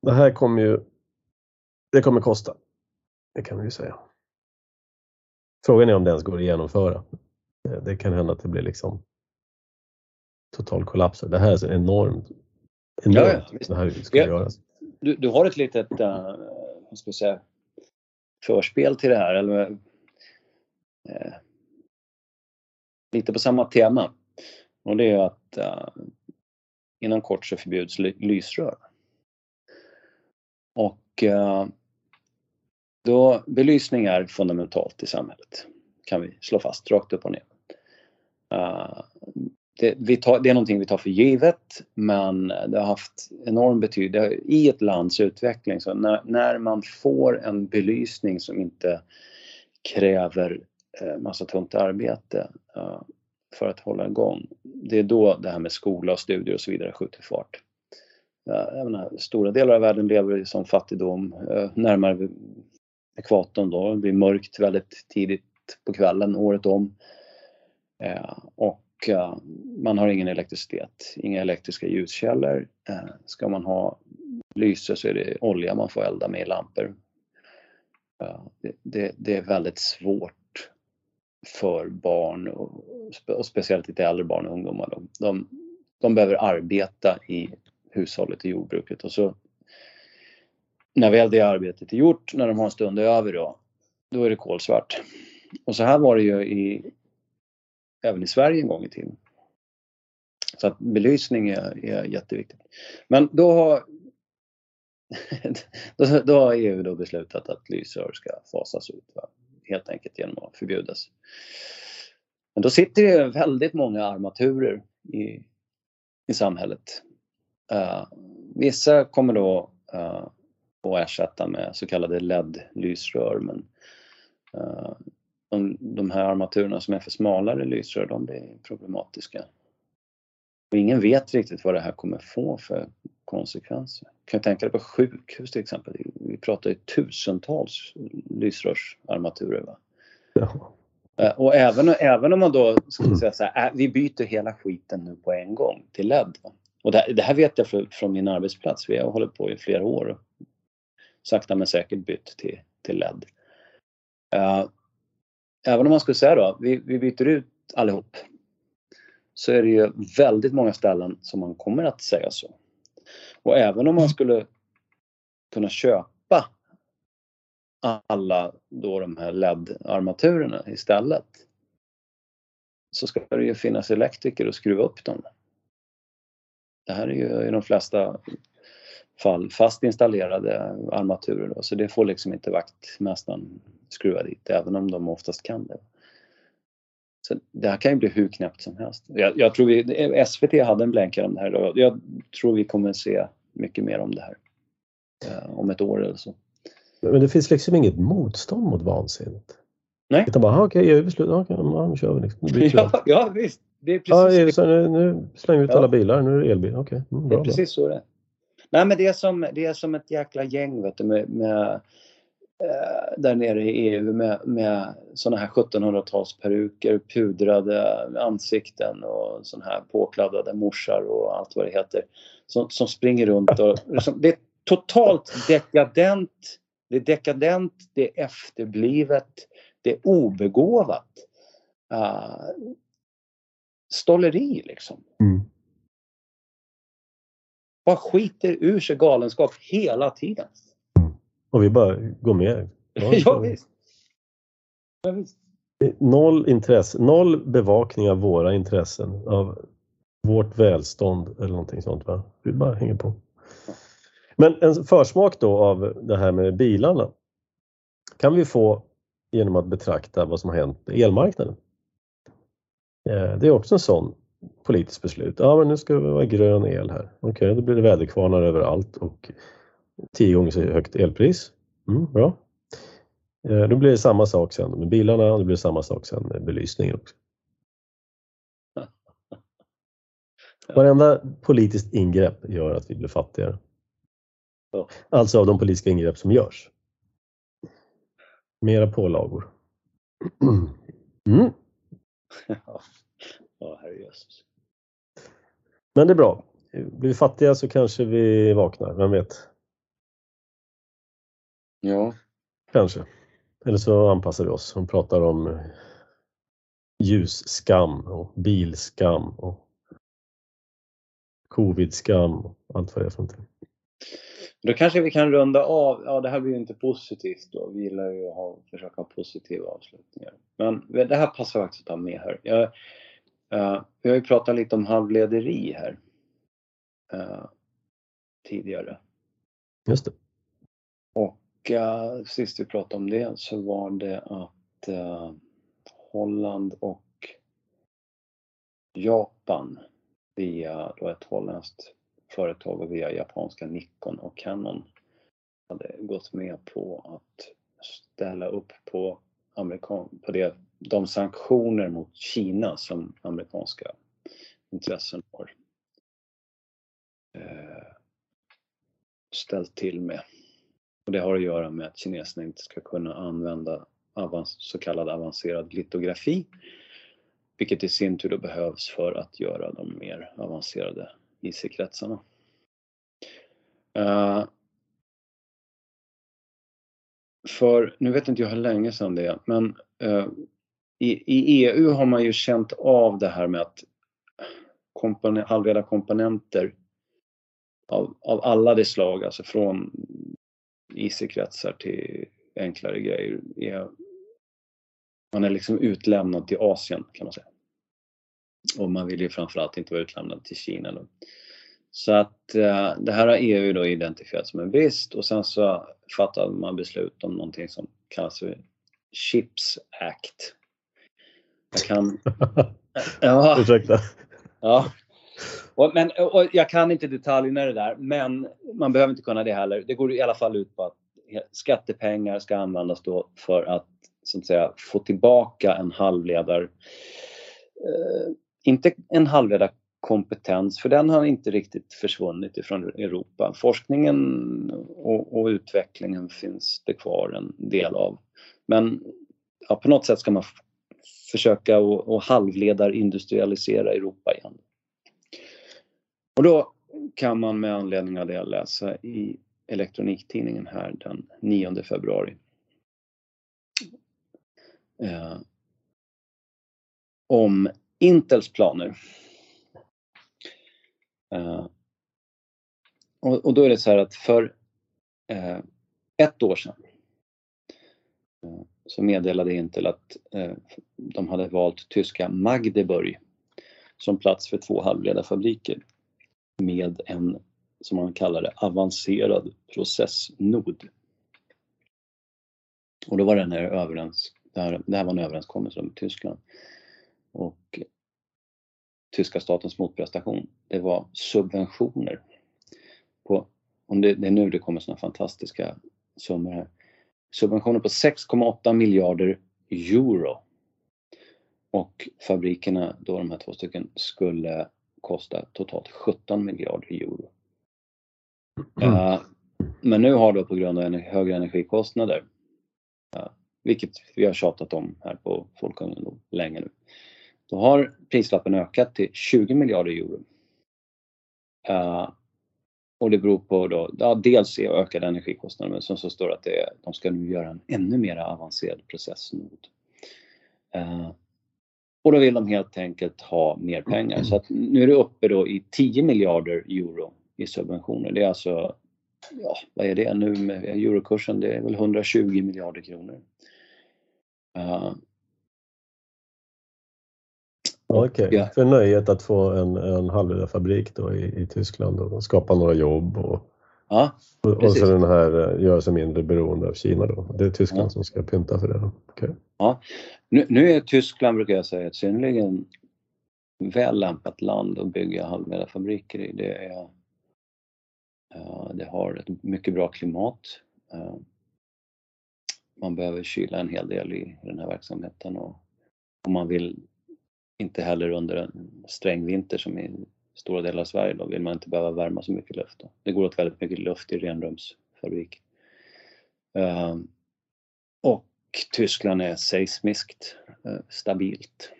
Det här kommer ju det kommer kosta. Det kan vi ju säga. Frågan är om det ens går att genomföra. Det kan hända att det blir liksom total kollaps. Det här är enormt. enormt ja. Det här ska ja. göras. Du, du har ett litet, uh, vad ska jag säga, förspel till det här. Eller, uh, lite på samma tema. Och det är att uh, inom kort så förbjuds lysrör. Och uh, då, belysning är fundamentalt i samhället, kan vi slå fast rakt upp och ner. Uh, det, tar, det, är någonting vi tar för givet men det har haft enorm betydelse i ett lands utveckling. Så när, när man får en belysning som inte kräver eh, massa tungt arbete eh, för att hålla igång. Det är då det här med skola och studier och så vidare skjuter fart. Eh, menar, stora delar av världen lever som fattigdom. eh, närmare ekvatorn då. Det blir mörkt väldigt tidigt på kvällen året om. Eh, och Eh, man har ingen elektricitet, inga elektriska ljuskällor. Eh, ska man ha lyse så är det olja man får elda med i lampor. Eh, det, det, det, är väldigt svårt för barn och, och speciellt lite äldre barn och ungdomar. De, de, de behöver arbeta i hushållet, i jordbruket och så när väl det arbetet är gjort, när de har en stund över då, då är det kolsvart. Och så här var det ju i, även i Sverige en gång i tiden. Så att belysning är, är jätteviktigt. Men då har, då, då har EU då beslutat att lysrör ska fasas ut. Va? Helt enkelt genom att förbjudas. Men då sitter det väldigt många armaturer i, i samhället. Uh, vissa kommer då uh, att ersätta med så kallade LED-lysrör. Men uh, de, de, här armaturerna som är för smalare lysrör, de blir problematiska. Och ingen vet riktigt vad det här kommer få för konsekvenser. Kan du tänka dig på sjukhus till exempel? Vi pratar ju tusentals lysrörsarmaturer. Va? Ja. Uh, och även, även om man då skulle säga så här, äh, vi byter hela skiten nu på en gång till LED. Va? Och det, det, här vet jag för, från min arbetsplats. Vi har hållit på i flera år sakta men säkert bytt till, till LED. Uh, även om man skulle säga då, vi, vi byter ut allihop, så är det ju väldigt många ställen som man kommer att säga så. Och även om man skulle kunna köpa alla då de här LED-armaturerna istället så ska det ju finnas elektriker att skruva upp dem. Det här är ju i de flesta fall fast installerade armaturer. Då, så det får liksom inte vaktmästaren skruva dit, även om de oftast kan det. Så det här kan ju bli hur knäppt som helst. Jag, jag tror vi, SVT hade en blänkare om det här. Då. Jag tror vi kommer se mycket mer om det här eh, om ett år eller så. Men det finns liksom inget motstånd mot vansinnet? Nej. Utan bara, okej, okay, EU-beslut, okej, okay, nu kör vi liksom. ja, ja, visst. Det är precis ja, så nu, nu slänger vi ut ja. alla bilar, nu är det elbil. Okej, okay. mm, Det är precis så det är. Nej men det är som, det är som ett jäkla gäng vet du, med, med eh, där nere i EU med, med såna här 1700-talsperuker, pudrade ansikten och såna här påkladdade morsar och allt vad det heter. Som, som springer runt och liksom, det är totalt dekadent. Det är dekadent, det är efterblivet, det är obegåvat. Uh, stolleri liksom. Mm bara skiter ur sig galenskap hela tiden. Och vi bara går med. ja, visst. ja, visst. Noll intresse, noll bevakning av våra intressen, av vårt välstånd eller någonting sånt. Va? Vi bara hänger på. Men en försmak då av det här med bilarna kan vi få genom att betrakta vad som har hänt på elmarknaden. Eh, det är också en sån politiskt beslut. Ja, men nu ska det vara grön el här. Okej, okay, då blir det väderkvarnar överallt och tio gånger så högt elpris. Mm, bra. Eh, då blir det samma sak sen med bilarna och det blir samma sak sen med belysningen också. Varenda politiskt ingrepp gör att vi blir fattigare. Alltså av de politiska ingrepp som görs. Mera pålagor. Mm. Ja, herrejösses. Men det är bra. Blir vi fattiga så kanske vi vaknar, vem vet? Ja, Kanske. Eller så anpassar vi oss och pratar om ljusskam och bilskam och covidskam och allt vad det är för någonting. då kanske vi kan runda av. Ja, det här blir ju inte positivt då. Vi gillar ju att ha, försöka ha positiva avslutningar. Men det här passar faktiskt att ta med här. Jag, eh, vi har ju pratat lite om halvlederi här. eh, tidigare. Just det. Och eh, sist vi pratade om det så var det att Holland och Japan via då ett holländskt företag och via japanska Nikon och Canon hade gått med på att ställa upp på, amerikan på det, de sanktioner mot Kina som amerikanska intressen har eh, ställt till med. Och det har att göra med att kineserna inte ska kunna använda så kallad avancerad litografi. Vilket i sin tur då behövs för att göra de mer avancerade IC-kretsarna. Eh, för, nu vet inte jag hur länge sedan det är, men eh, i, i, EU har man ju känt av det här med att komponen, halvledarkomponenter av, av alla de slag, alltså från IC-kretsar till enklare grejer. Är, man är liksom utlämnad till Asien kan man säga. Och man vill ju framförallt inte vara utlämnad till Kina. Då. Så att eh, det här har EU då identifierat som en brist och sen så fattade man beslut om någonting som kallas för Chips Act. Jag kan... ja. Ursäkta. Ja. Och, men, och jag kan inte detaljerna i det där, men man behöver inte kunna det heller. Det går i alla fall ut på att skattepengar ska användas då för att, så att säga, få tillbaka en halvledar... Eh, inte en halvledarkompetens, för den har inte riktigt försvunnit ifrån Europa. Forskningen och, och utvecklingen finns det kvar en del av. Men ja, på något sätt ska man försöka och, och halvledarindustrialisera Europa igen. Och då kan man med anledning av det läsa i Elektroniktidningen här den 9 februari. Eh, om Intels planer. Eh, och, och, då är det så här att för eh, ett år sedan eh, så meddelade Intel att eh, de hade valt tyska Magdeburg som plats för två halvledarfabriker med en, som man kallar det, avancerad processnod. Och då var den här överens, det här, det här var en överenskommelse med Tyskland. Och tyska statens motprestation, det var subventioner. På, om det, det är nu det kommer sådana fantastiska summor här. Subventioner på 6,8 miljarder euro. Och fabrikerna, då de här två stycken, skulle kosta totalt 17 miljarder euro. Mm. Uh, men nu har då på grund av högre energikostnader, uh, vilket vi har tjatat om här på Folkungen länge nu, då har prislappen ökat till 20 miljarder euro. Uh, och det beror på då, ja, dels ökade energikostnader men sen så står det att det, de ska nu göra en ännu mer avancerad processnod. Eh, och då vill de helt enkelt ha mer pengar. Så att nu är det uppe då i 10 miljarder euro i subventioner. Det är alltså, ja vad är det nu med eurokursen? Det är väl 120 miljarder kronor. Eh, Okej, okay. för nöjet att få en, en halvledarfabrik då i, i Tyskland och skapa några jobb och, ja, och, och så den här eh, göra sig mindre beroende av Kina då. Det är Tyskland ja. som ska pynta för det. Då. Okay. Ja. Nu, nu, är Tyskland, brukar jag säga, ett synnerligen väl lämpat land att bygga halvledarfabriker i. Det, är, det har ett mycket bra klimat. Uh, man behöver kyla en hel del i den här verksamheten och om man vill inte heller under en sträng vinter som i stora delar av Sverige då vill man inte behöva värma så mycket luft. Då. Det går åt väldigt mycket luft i renrumsfabrik. Ehm, och Tyskland är seismiskt eh, stabilt.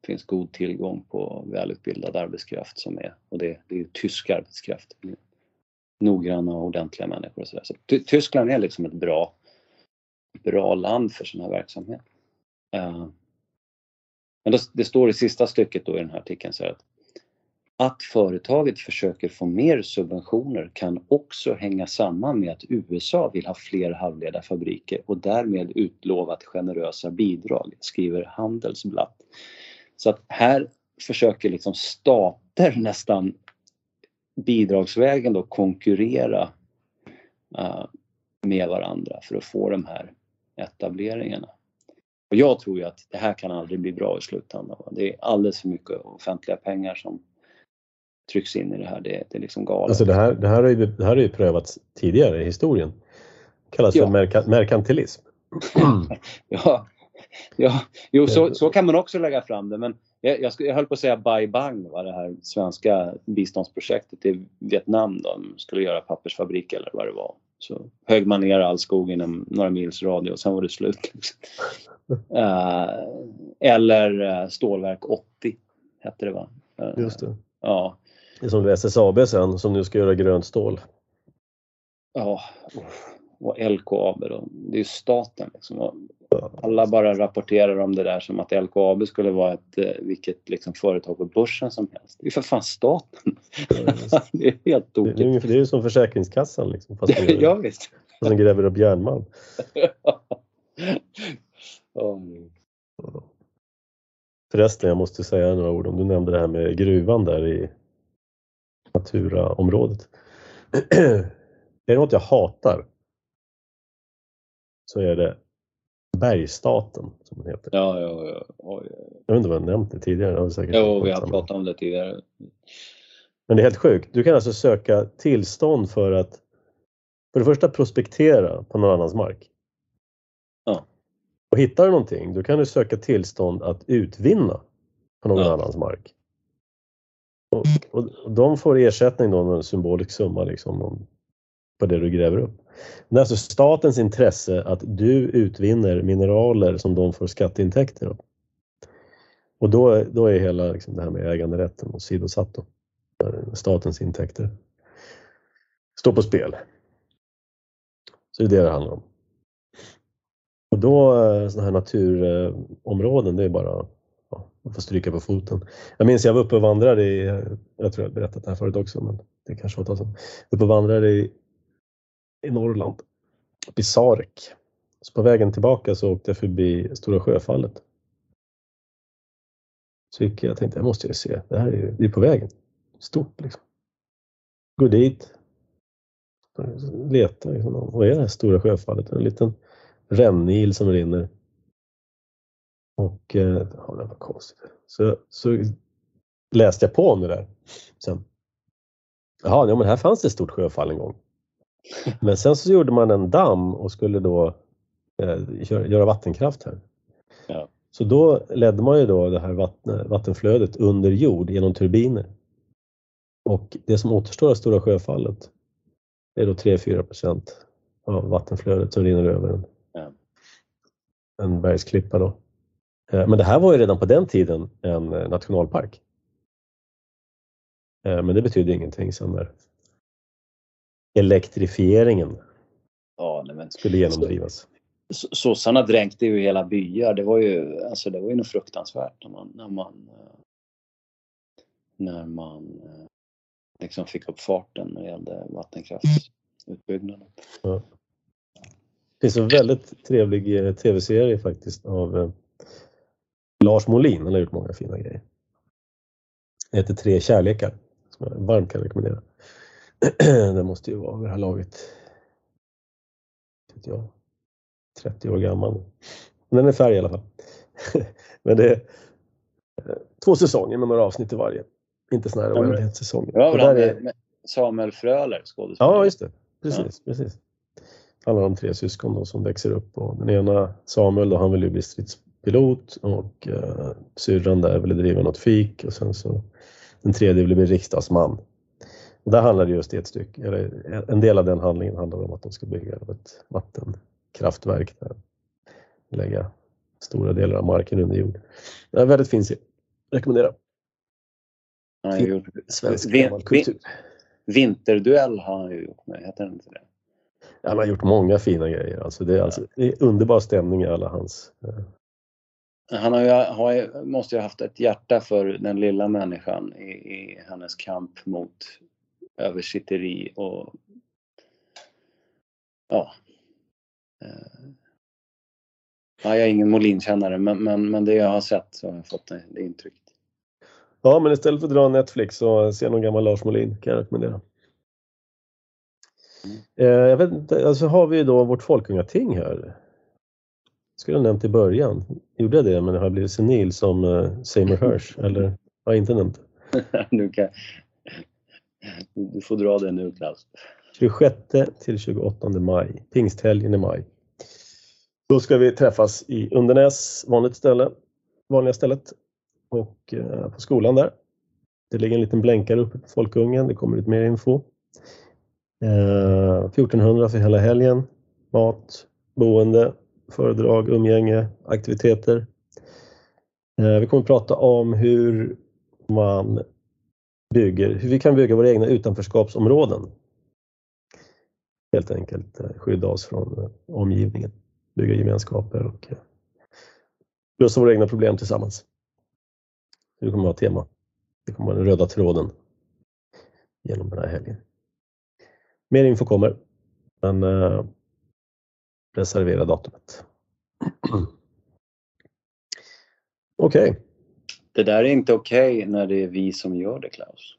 Det finns god tillgång på välutbildad arbetskraft som är, och det, det är ju tysk arbetskraft. Noggranna och ordentliga människor och sådär. Så Tyskland är liksom ett bra, bra land för sån här verksamhet. Ehm, men det, det, står i sista stycket då i den här artikeln så att att företaget försöker få mer subventioner kan också hänga samman med att USA vill ha fler halvledarfabriker och därmed utlovat generösa bidrag, skriver Handelsblatt. Så att här försöker liksom stater nästan bidragsvägen då konkurrera uh, med varandra för att få de här etableringarna. Och jag tror ju att det här kan aldrig bli bra i slutändan. Det är alldeles för mycket offentliga pengar som trycks in i det här. Det, det är liksom galet. Alltså det, här, det, här har ju, det här har ju prövats tidigare i historien. Det kallas ja. för merka, merkantilism. ja, ja jo, så, så kan man också lägga fram det men jag, jag, jag höll på att säga Bai Bang, var det här svenska biståndsprojektet i Vietnam. De skulle göra pappersfabrik eller vad det var. Så högg man ner all skog inom några mils radie och sen var det slut. uh, eller uh, Stålverk 80 hette det va? Uh, Just det. Ja. Det är som SSAB sen som nu ska göra grönt stål. Ja, och LKAB då. Det är ju staten liksom. Alla bara rapporterar om det där som att LKAB skulle vara ett eh, vilket liksom företag på börsen som helst. Det är för fan staten. det är helt tokigt. Det, är, det är ju som Försäkringskassan liksom. Fast de, ja, visst. Fast de gräver upp järnmalm. Förresten, jag måste säga några ord om, du nämnde det här med gruvan där i Naturaområdet. är det något jag hatar så är det Bergstaten som den heter. Ja, ja, ja. Oj, Jag vet inte om jag nämnt det tidigare. Säkert jo, vi har pratat om det tidigare. Men det är helt sjukt. Du kan alltså söka tillstånd för att för det första prospektera på någon annans mark. Ja. Och hittar du någonting, då kan du söka tillstånd att utvinna på någon ja. annans mark. Och, och, de får ersättning då, en symbolisk summa liksom, på det du gräver upp. Det är alltså statens intresse att du utvinner mineraler som de får skatteintäkter av. Och då, då är hela liksom, det här med äganderätten och sidosatt då. Statens intäkter står på spel. Så det är det det handlar om. Och då sådana här naturområden, det är bara ja, man får stryka på foten. Jag minns jag var uppe och vandrade i, jag tror jag berättat det här förut också, men det kanske var ett tag sedan. Uppe och vandrade i i Norrland, uppe i Sarek. Så på vägen tillbaka så åkte jag förbi Stora Sjöfallet. Så gick jag, tänkte jag måste ju se, det här är ju, det är på vägen. Stort liksom. Gå dit. Leta liksom, vad är det här Stora Sjöfallet? En liten rännil som rinner. Och eh, ja, det var konstigt. Så, så läste jag på om det där sen. Jaha, ja, men här fanns det ett stort sjöfall en gång. Men sen så gjorde man en damm och skulle då eh, göra vattenkraft här. Ja. Så då ledde man ju då det här vatten, vattenflödet under jord genom turbiner. Och det som återstår av Stora Sjöfallet är då 3-4 procent av vattenflödet som rinner över en, ja. en bergsklippa. Då. Eh, men det här var ju redan på den tiden en eh, nationalpark. Men det betydde ingenting sen när elektrifieringen ja, nej, men, skulle genomdrivas. Sossarna dränkte ju hela byar. Det var ju, alltså, det var ju något fruktansvärt när man, när man, när man liksom fick upp farten när det gällde vattenkraftsutbyggnaden. Ja. Det finns en väldigt trevlig eh, tv-serie faktiskt av eh, Lars Molin. Han har gjort många fina grejer. Det heter Tre kärlekar som jag varmt kan rekommendera. den måste ju vara vid det här laget, jag, 30 år gammal. Men den är färg i alla fall. Men det är eh, två säsonger med några avsnitt i varje. Inte sådana här oändlighetssäsonger. Ja, där är... Samuel Fröler, skådespelare. Ja, just det. Precis, ja. precis. Det handlar om tre syskon då, som växer upp och den ena Samuel då, han vill ju bli stridspilot och uh, syrran där ville driva något fik och sen så den tredje ville bli riksdagsman. Och där handlar det just i ett stycke, eller en del av den handlingen handlar om att de ska bygga ett vattenkraftverk där. Lägga stora delar av marken under jord. Det är väldigt fin serie. Rekommenderar. Svensk Vin- gammal kultur. Vinterduell har han ju gjort med, heter den inte det? Han har gjort många fina grejer. Alltså det, är, alltså, det är underbar stämning i alla hans... eh, Han har ju, har, måste ju ha haft ett hjärta för den lilla människan i, i hennes kamp mot översitteri och ja. Eh, ja, jag är ingen Molin-kännare men, men, men det jag har sett så har jag fått det, det intrycket. Ja, men istället för att dra Netflix så se någon gammal Lars Molin kan jag rekommendera. Mm. Eh, jag vet inte, alltså har vi då vårt folkungating här. Skulle jag nämnt i början. Gjorde jag det men har blivit senil som uh, Seymour Hirsch eller har jag inte nämnt det? nu kan, du får dra den nu Klaus. 26 till 28 maj, pingsthelgen i maj. Då ska vi träffas i Undernäs, vanligt ställe, vanliga stället och eh, på skolan där. Det ligger en liten blänkare uppe på Folkungen, det kommer lite mer info. Eh, 1400 för hela helgen, mat, boende, föredrag, umgänge, aktiviteter. Eh, vi kommer att prata om hur man bygger, hur vi kan bygga våra egna utanförskapsområden helt enkelt eh, skydda oss från eh, omgivningen, bygga gemenskaper och eh, lösa våra egna problem tillsammans. Det kommer att vara tema. Det kommer att vara den röda tråden genom den här helgen. Mer info kommer, men reservera datumet. Okej, det där är inte okej när det är vi som gör det Klaus.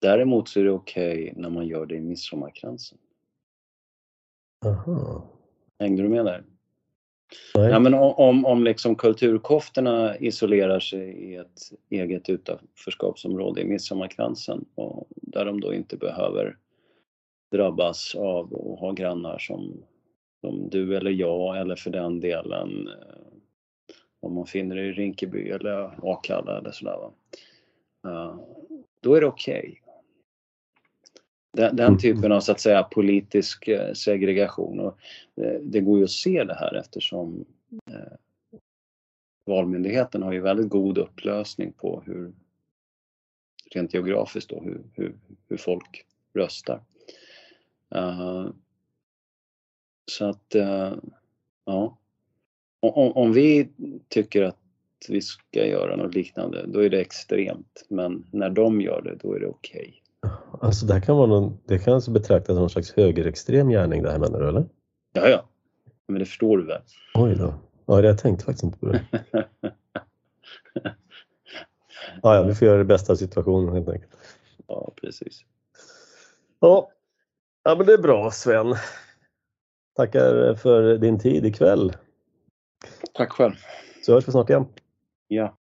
Däremot så är det okej när man gör det i midsommarkransen. aha. Hängde du med där? Nej. Ja, men om, om, om liksom kulturkoftorna isolerar sig i ett eget utanförskapsområde i midsommarkransen och där de då inte behöver drabbas av att ha grannar som, som du eller jag eller för den delen eh, om man finner det i Rinkeby eller Akalla eller sådär. Va? Eh, då är det okej. Den, den Mm. typen av så att säga politisk eh, segregation. Och eh, det går ju att se det här eftersom eh, Valmyndigheten har ju väldigt god upplösning på hur rent geografiskt då, hur, hur, hur folk röstar. Eh, så att, eh, ja. Om, om vi tycker att vi ska göra något liknande, då är det extremt. Men när de gör det, då är det okej. Alltså det här kan vara någon, det kan alltså betraktas som någon slags högerextrem gärning det här menar du eller? Ja, ja. Men det förstår du väl? Oj då. Ja, jag tänkte faktiskt inte på det. Ja, ja, vi får göra det bästa av situationen helt enkelt. ja, precis. Ja, ja men det är bra Sven. Tackar för din tid ikväll. Tack själv. Så hörs vi snart igen. Ja.